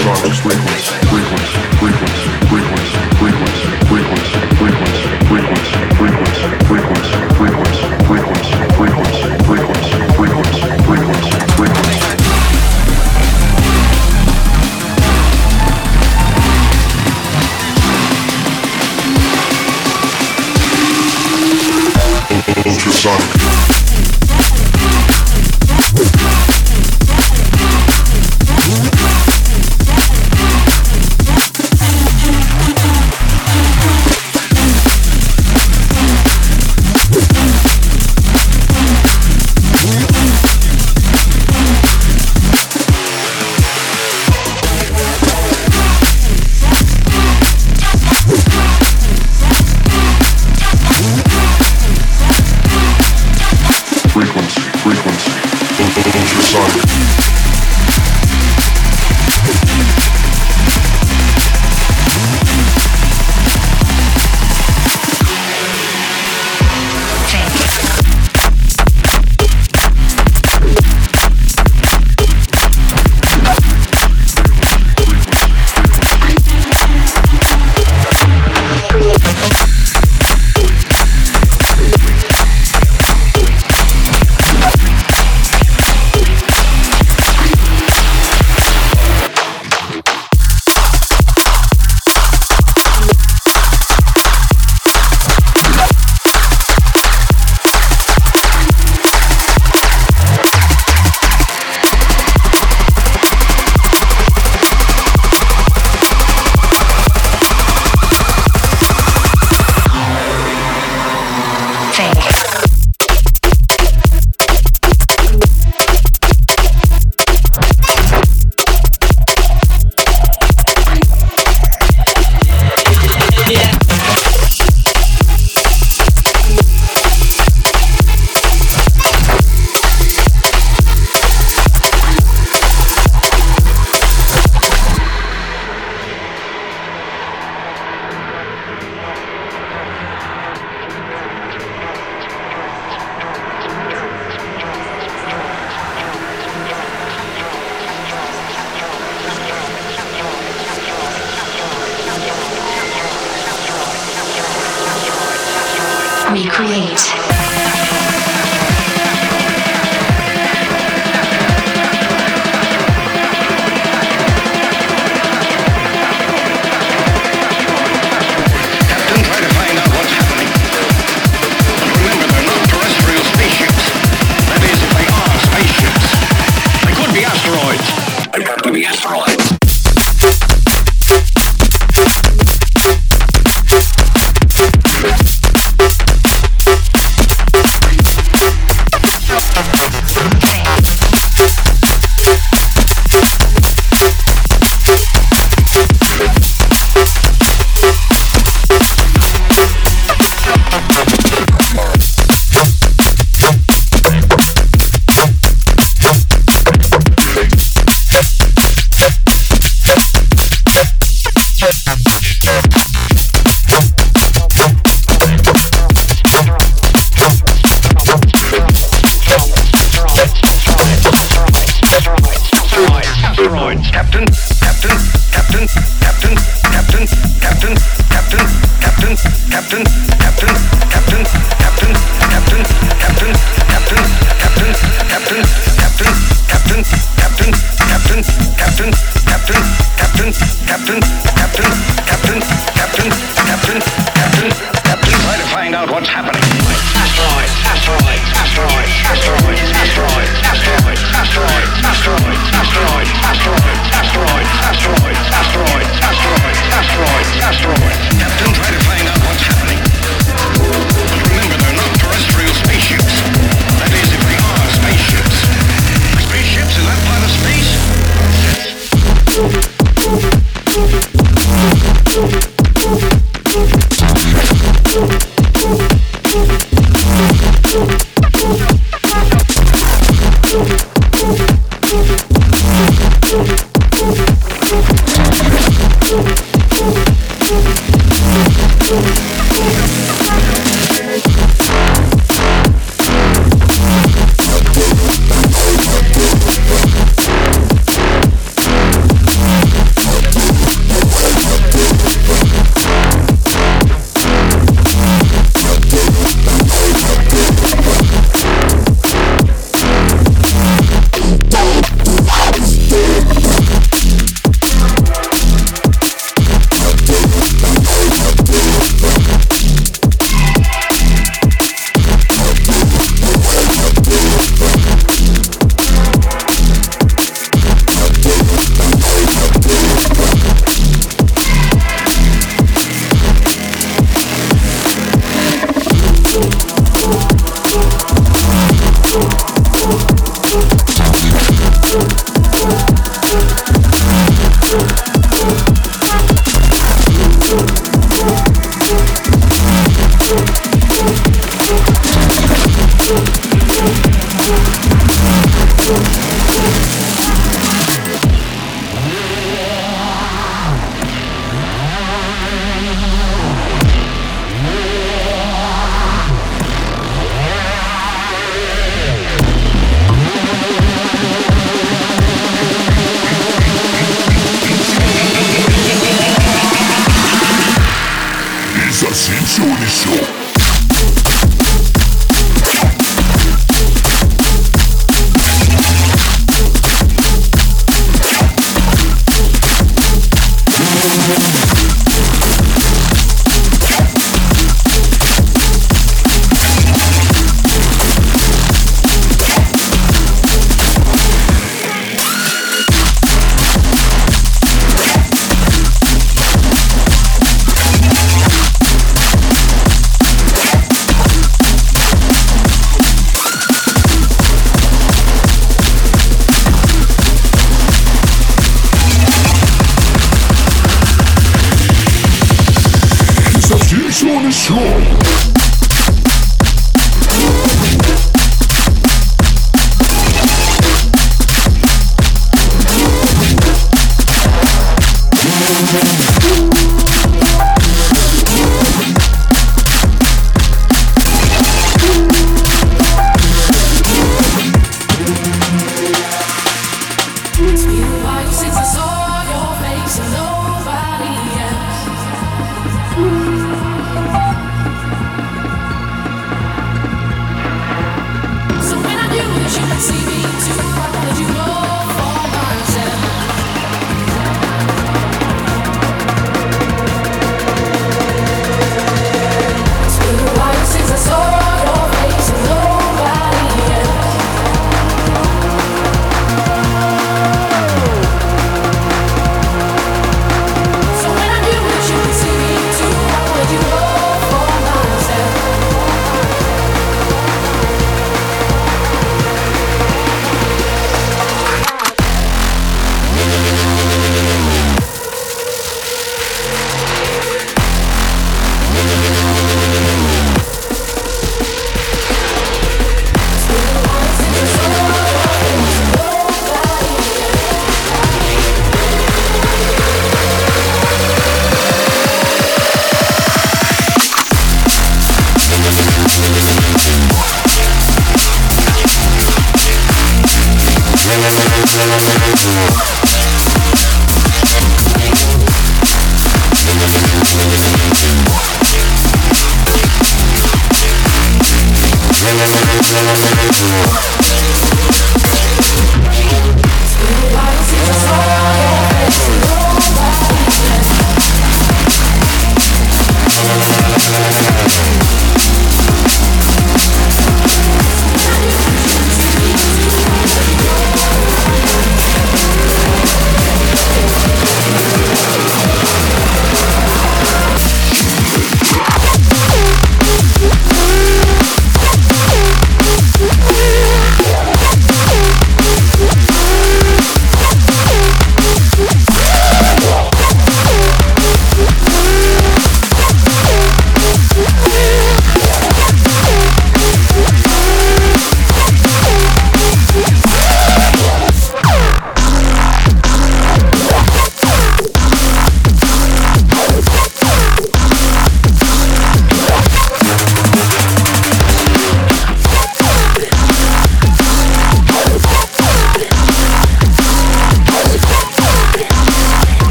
Bristol, Sonic frequency, frequency, frequency, frequency, frequency, frequency, frequency, frequency, frequency, frequency, frequency, frequency, frequency, I got to be a fraud. To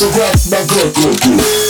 So rock my good, girl, girl.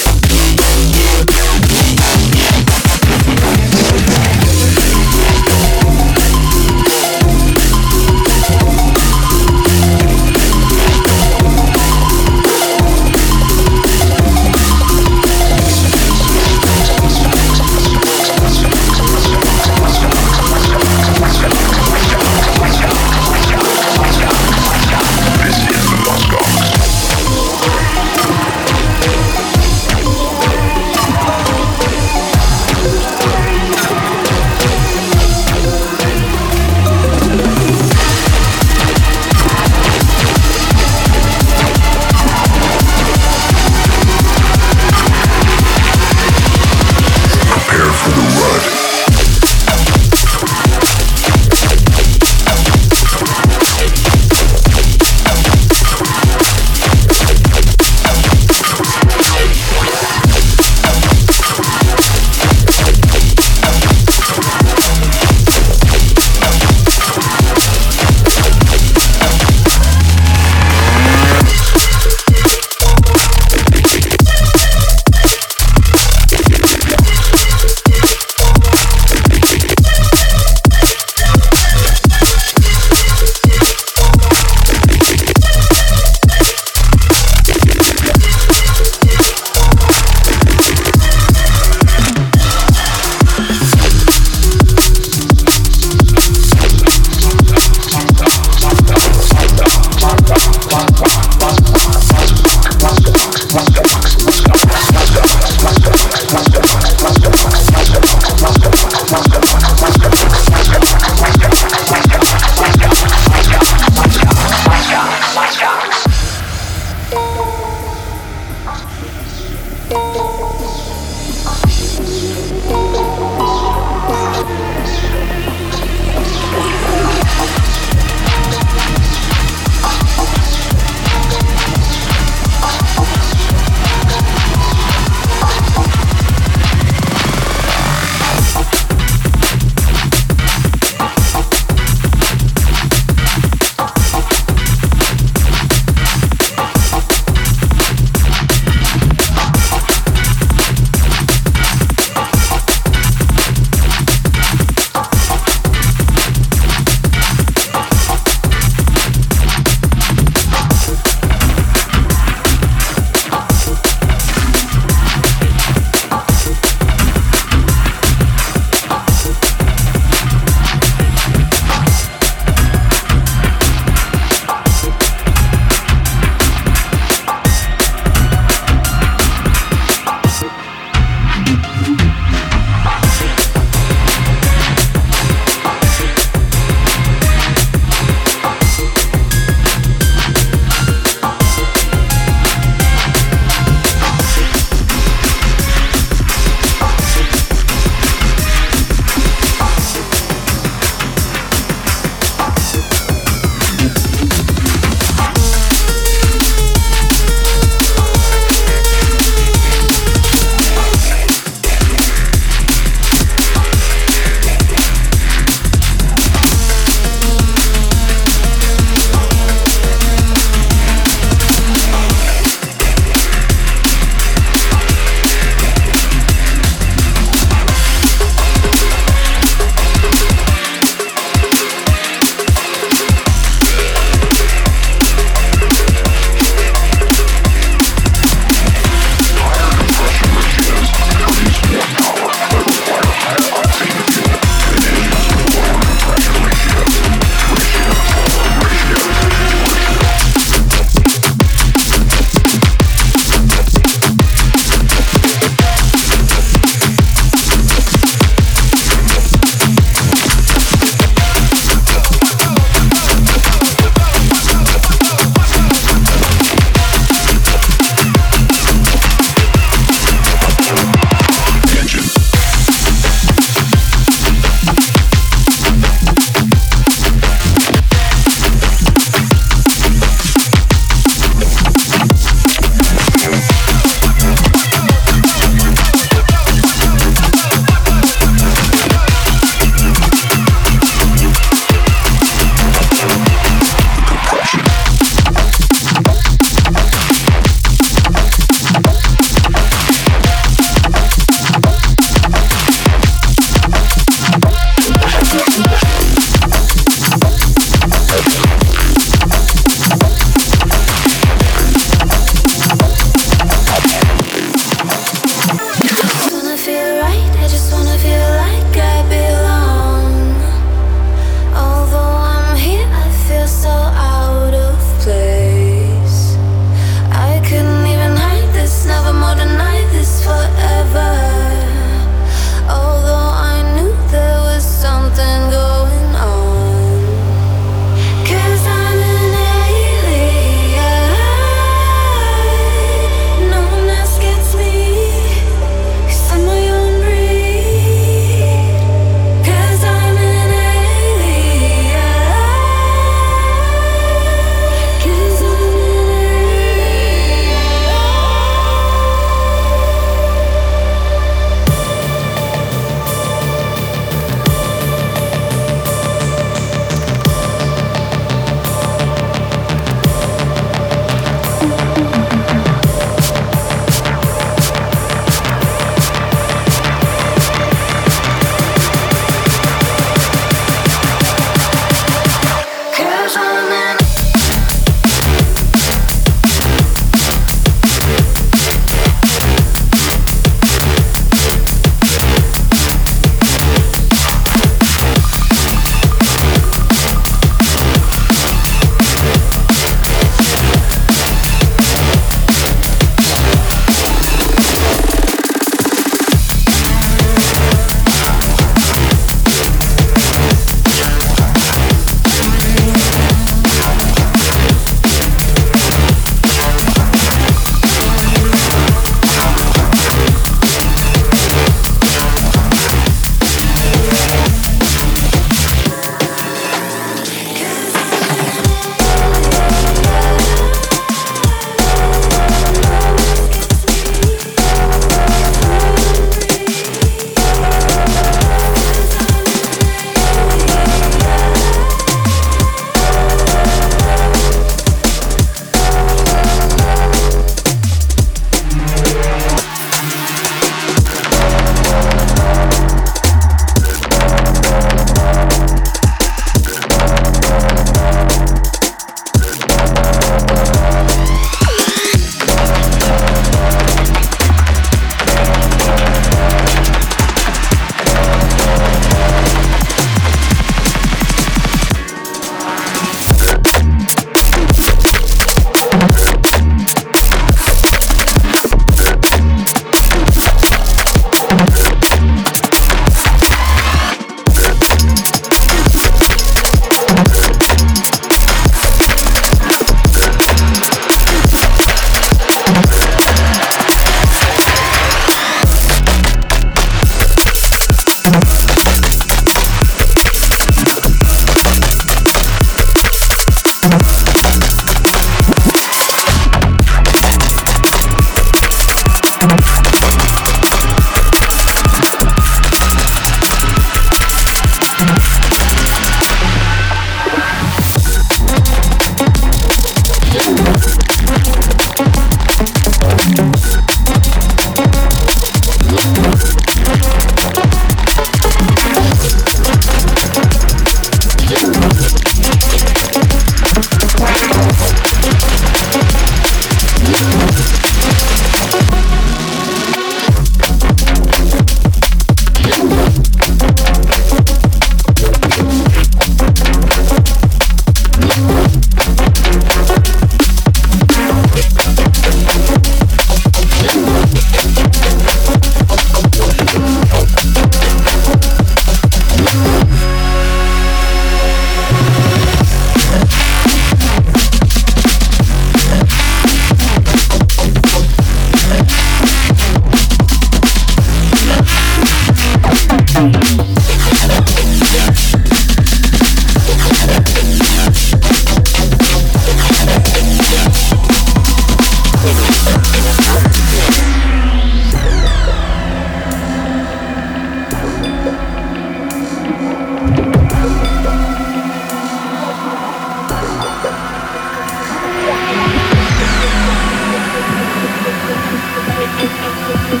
Thank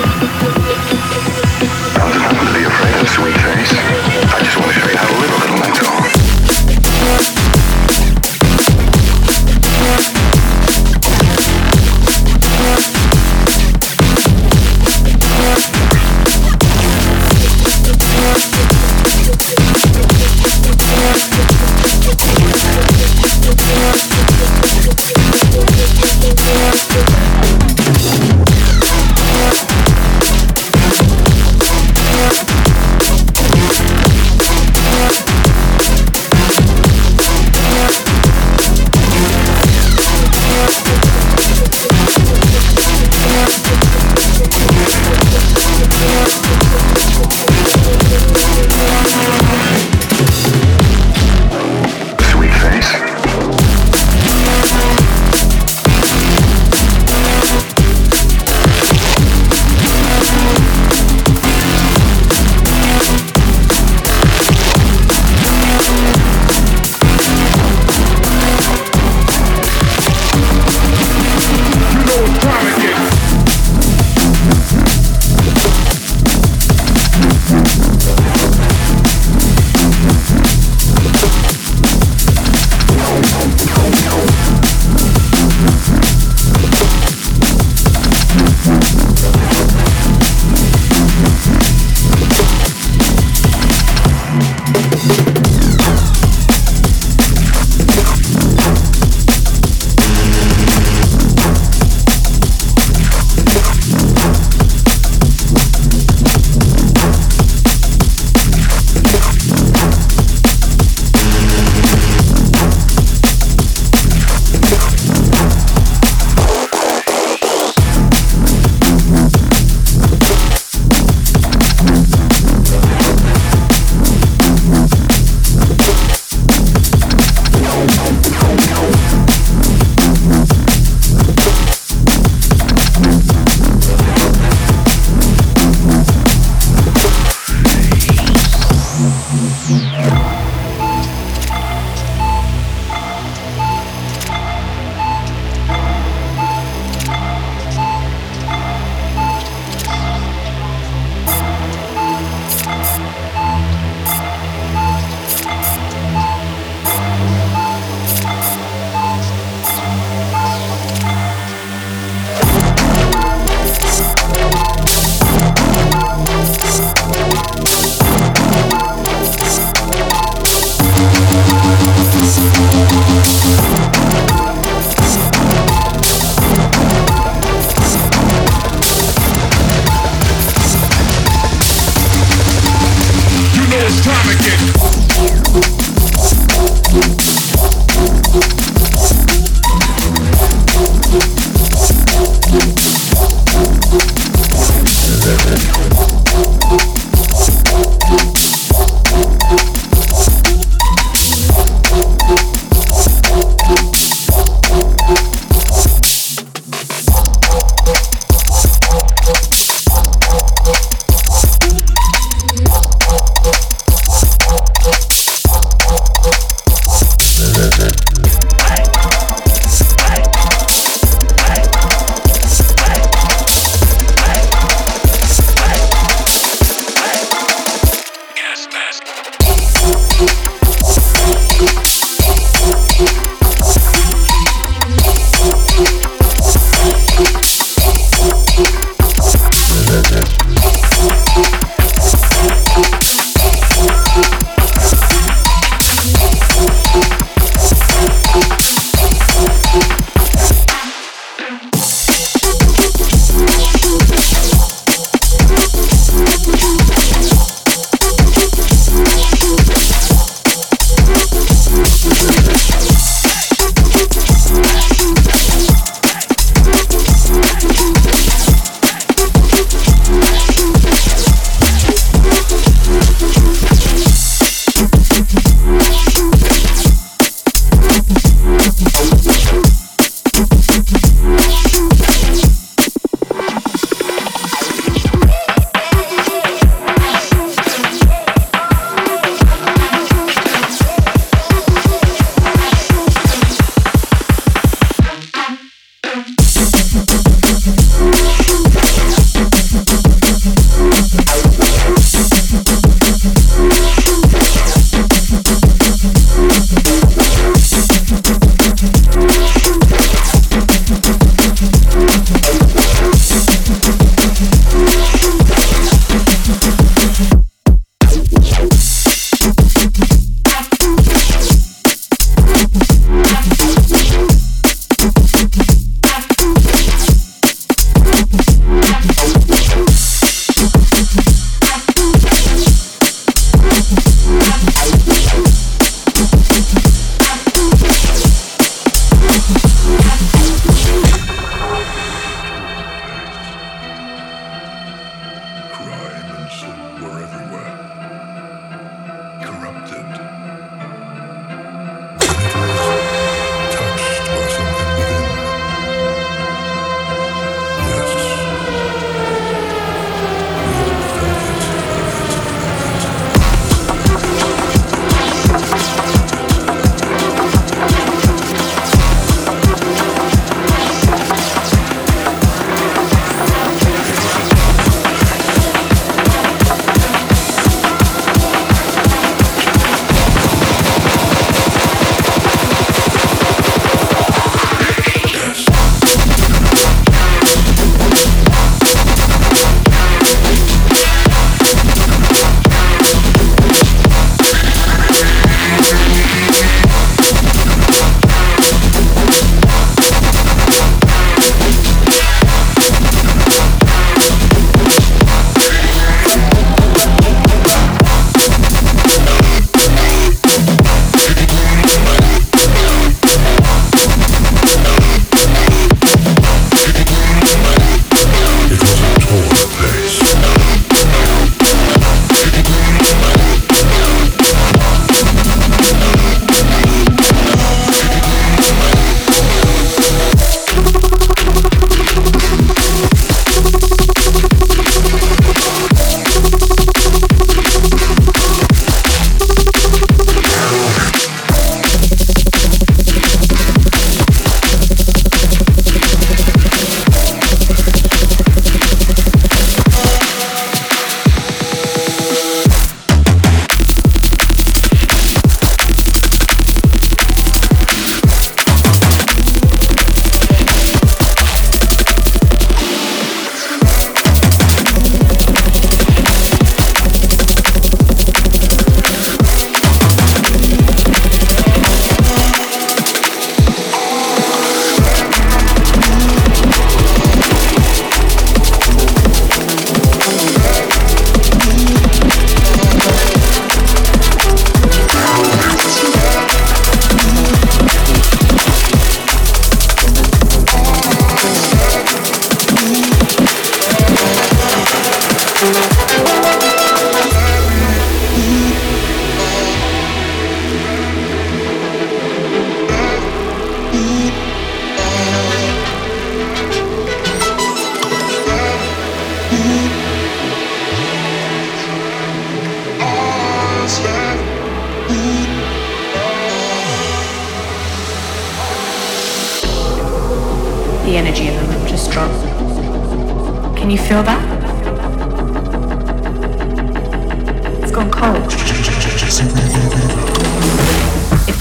you.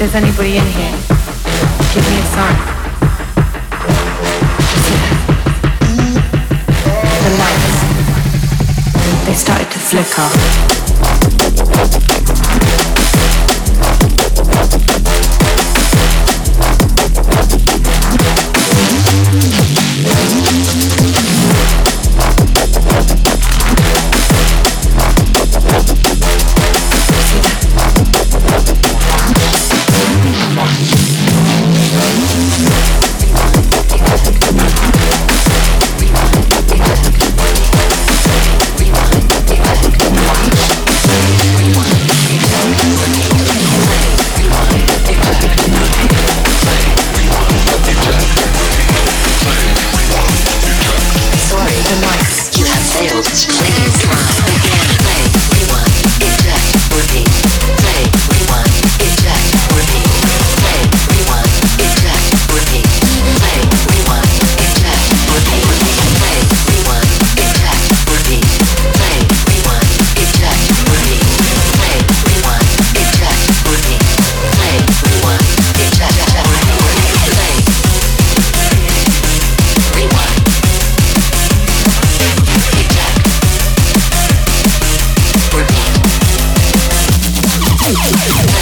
There's anybody in here, give me a sign. The lights, they started to flicker. Hey, hey, hey.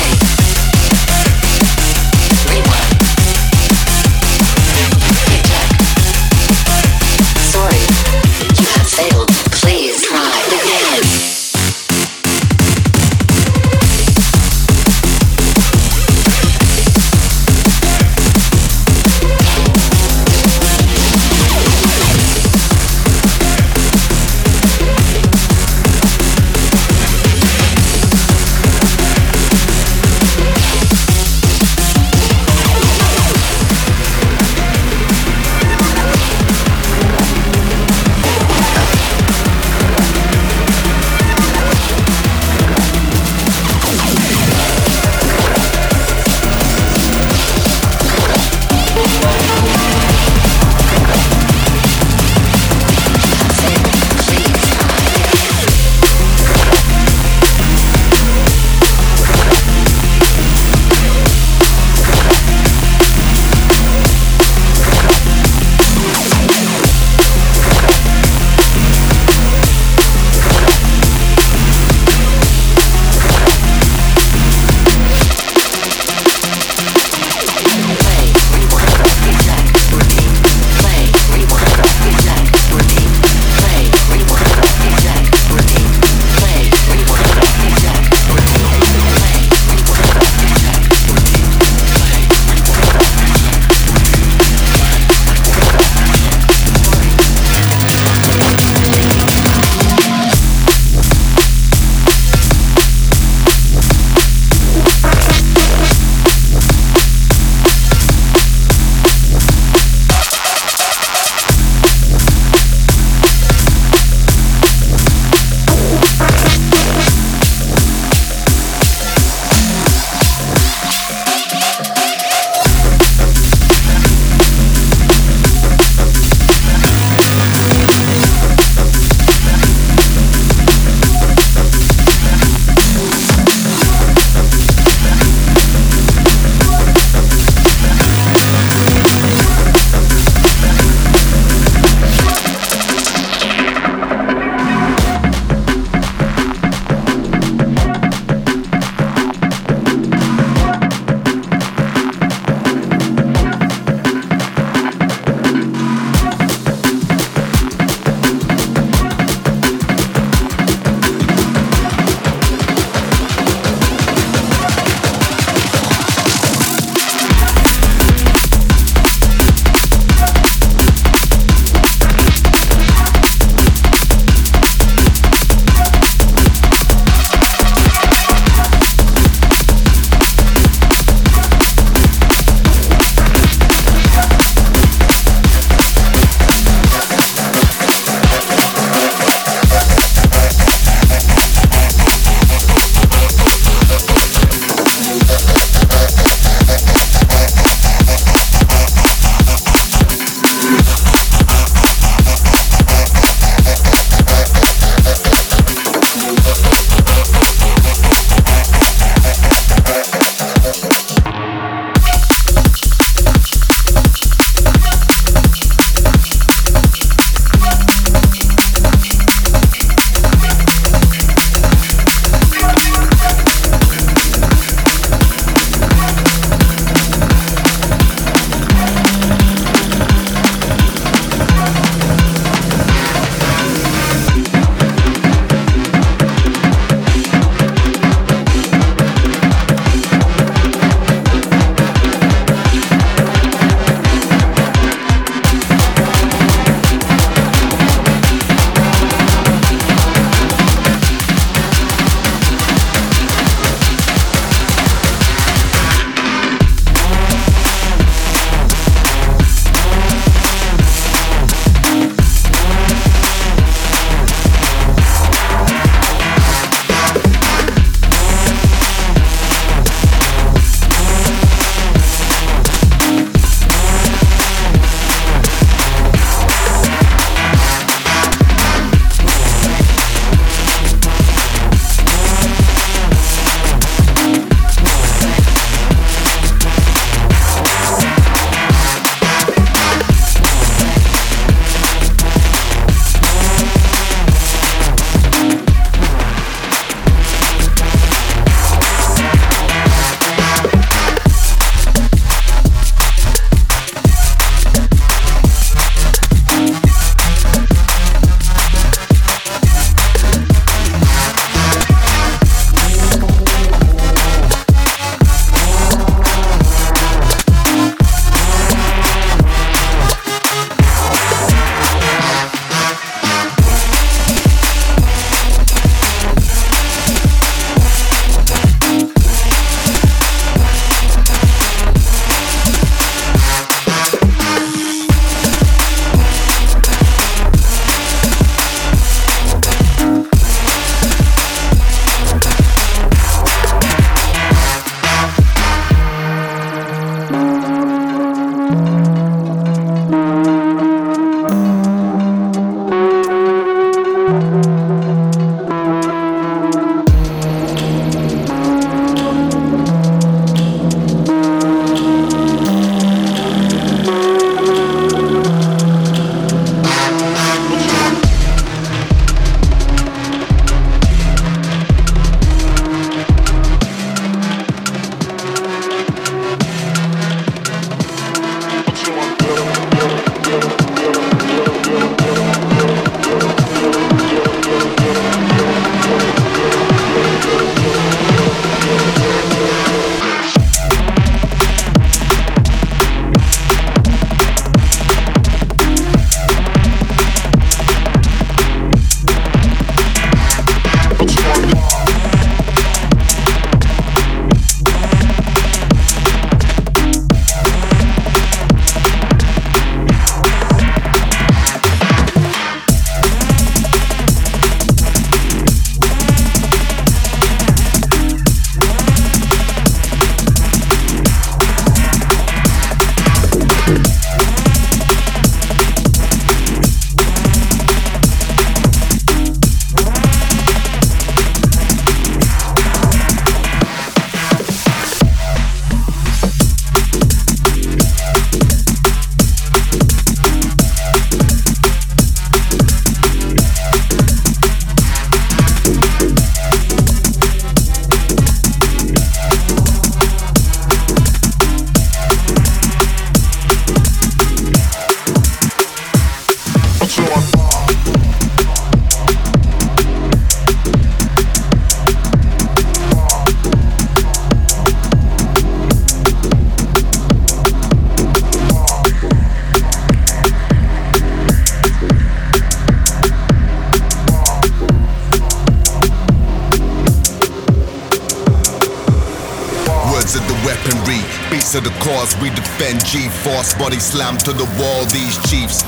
Body slam to the wall, these chiefs.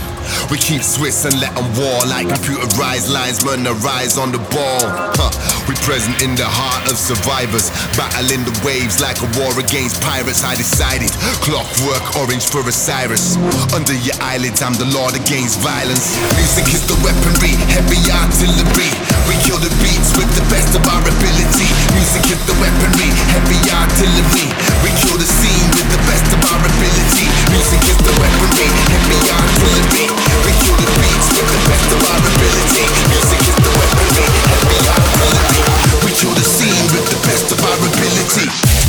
We keep Swiss and let them war like computerized linesmen arise on the ball. Huh. We present in the heart of survivors, battling the waves like a war against pirates. I decided clockwork orange for Osiris. Under your eyelids, I'm the lord against violence. Music is the weaponry, heavy artillery. We kill the beats with the best of our ability. Music is the weaponry, heavy artillery. We kill the scene with the best of our ability. Music is the weaponry, heavy artillery. We kill the beats with the best of our ability. Music is the weaponry, heavy artillery. We kill the scene with the best of our ability.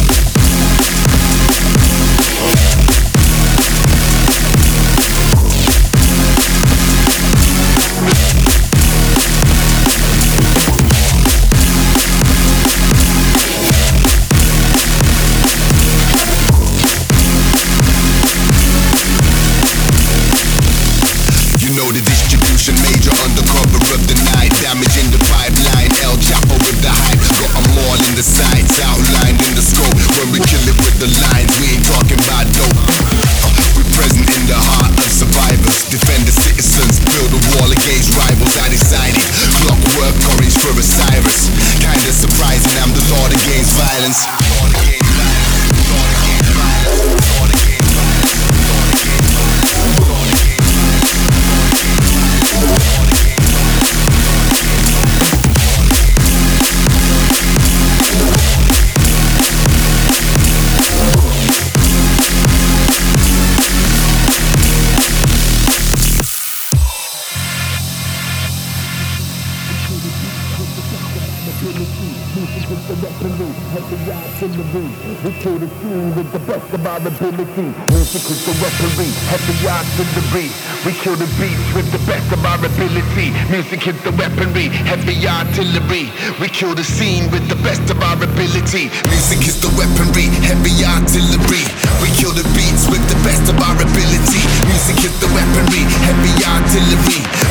We kill the beats with the best of our ability. Music is the weaponry, heavy artillery. We kill the scene with the best of our ability. Music is the weaponry, heavy artillery. We kill the beats with the best of our ability. Music is the weaponry, heavy artillery. We kill the scene with the best of our ability. Music is the weaponry, heavy artillery.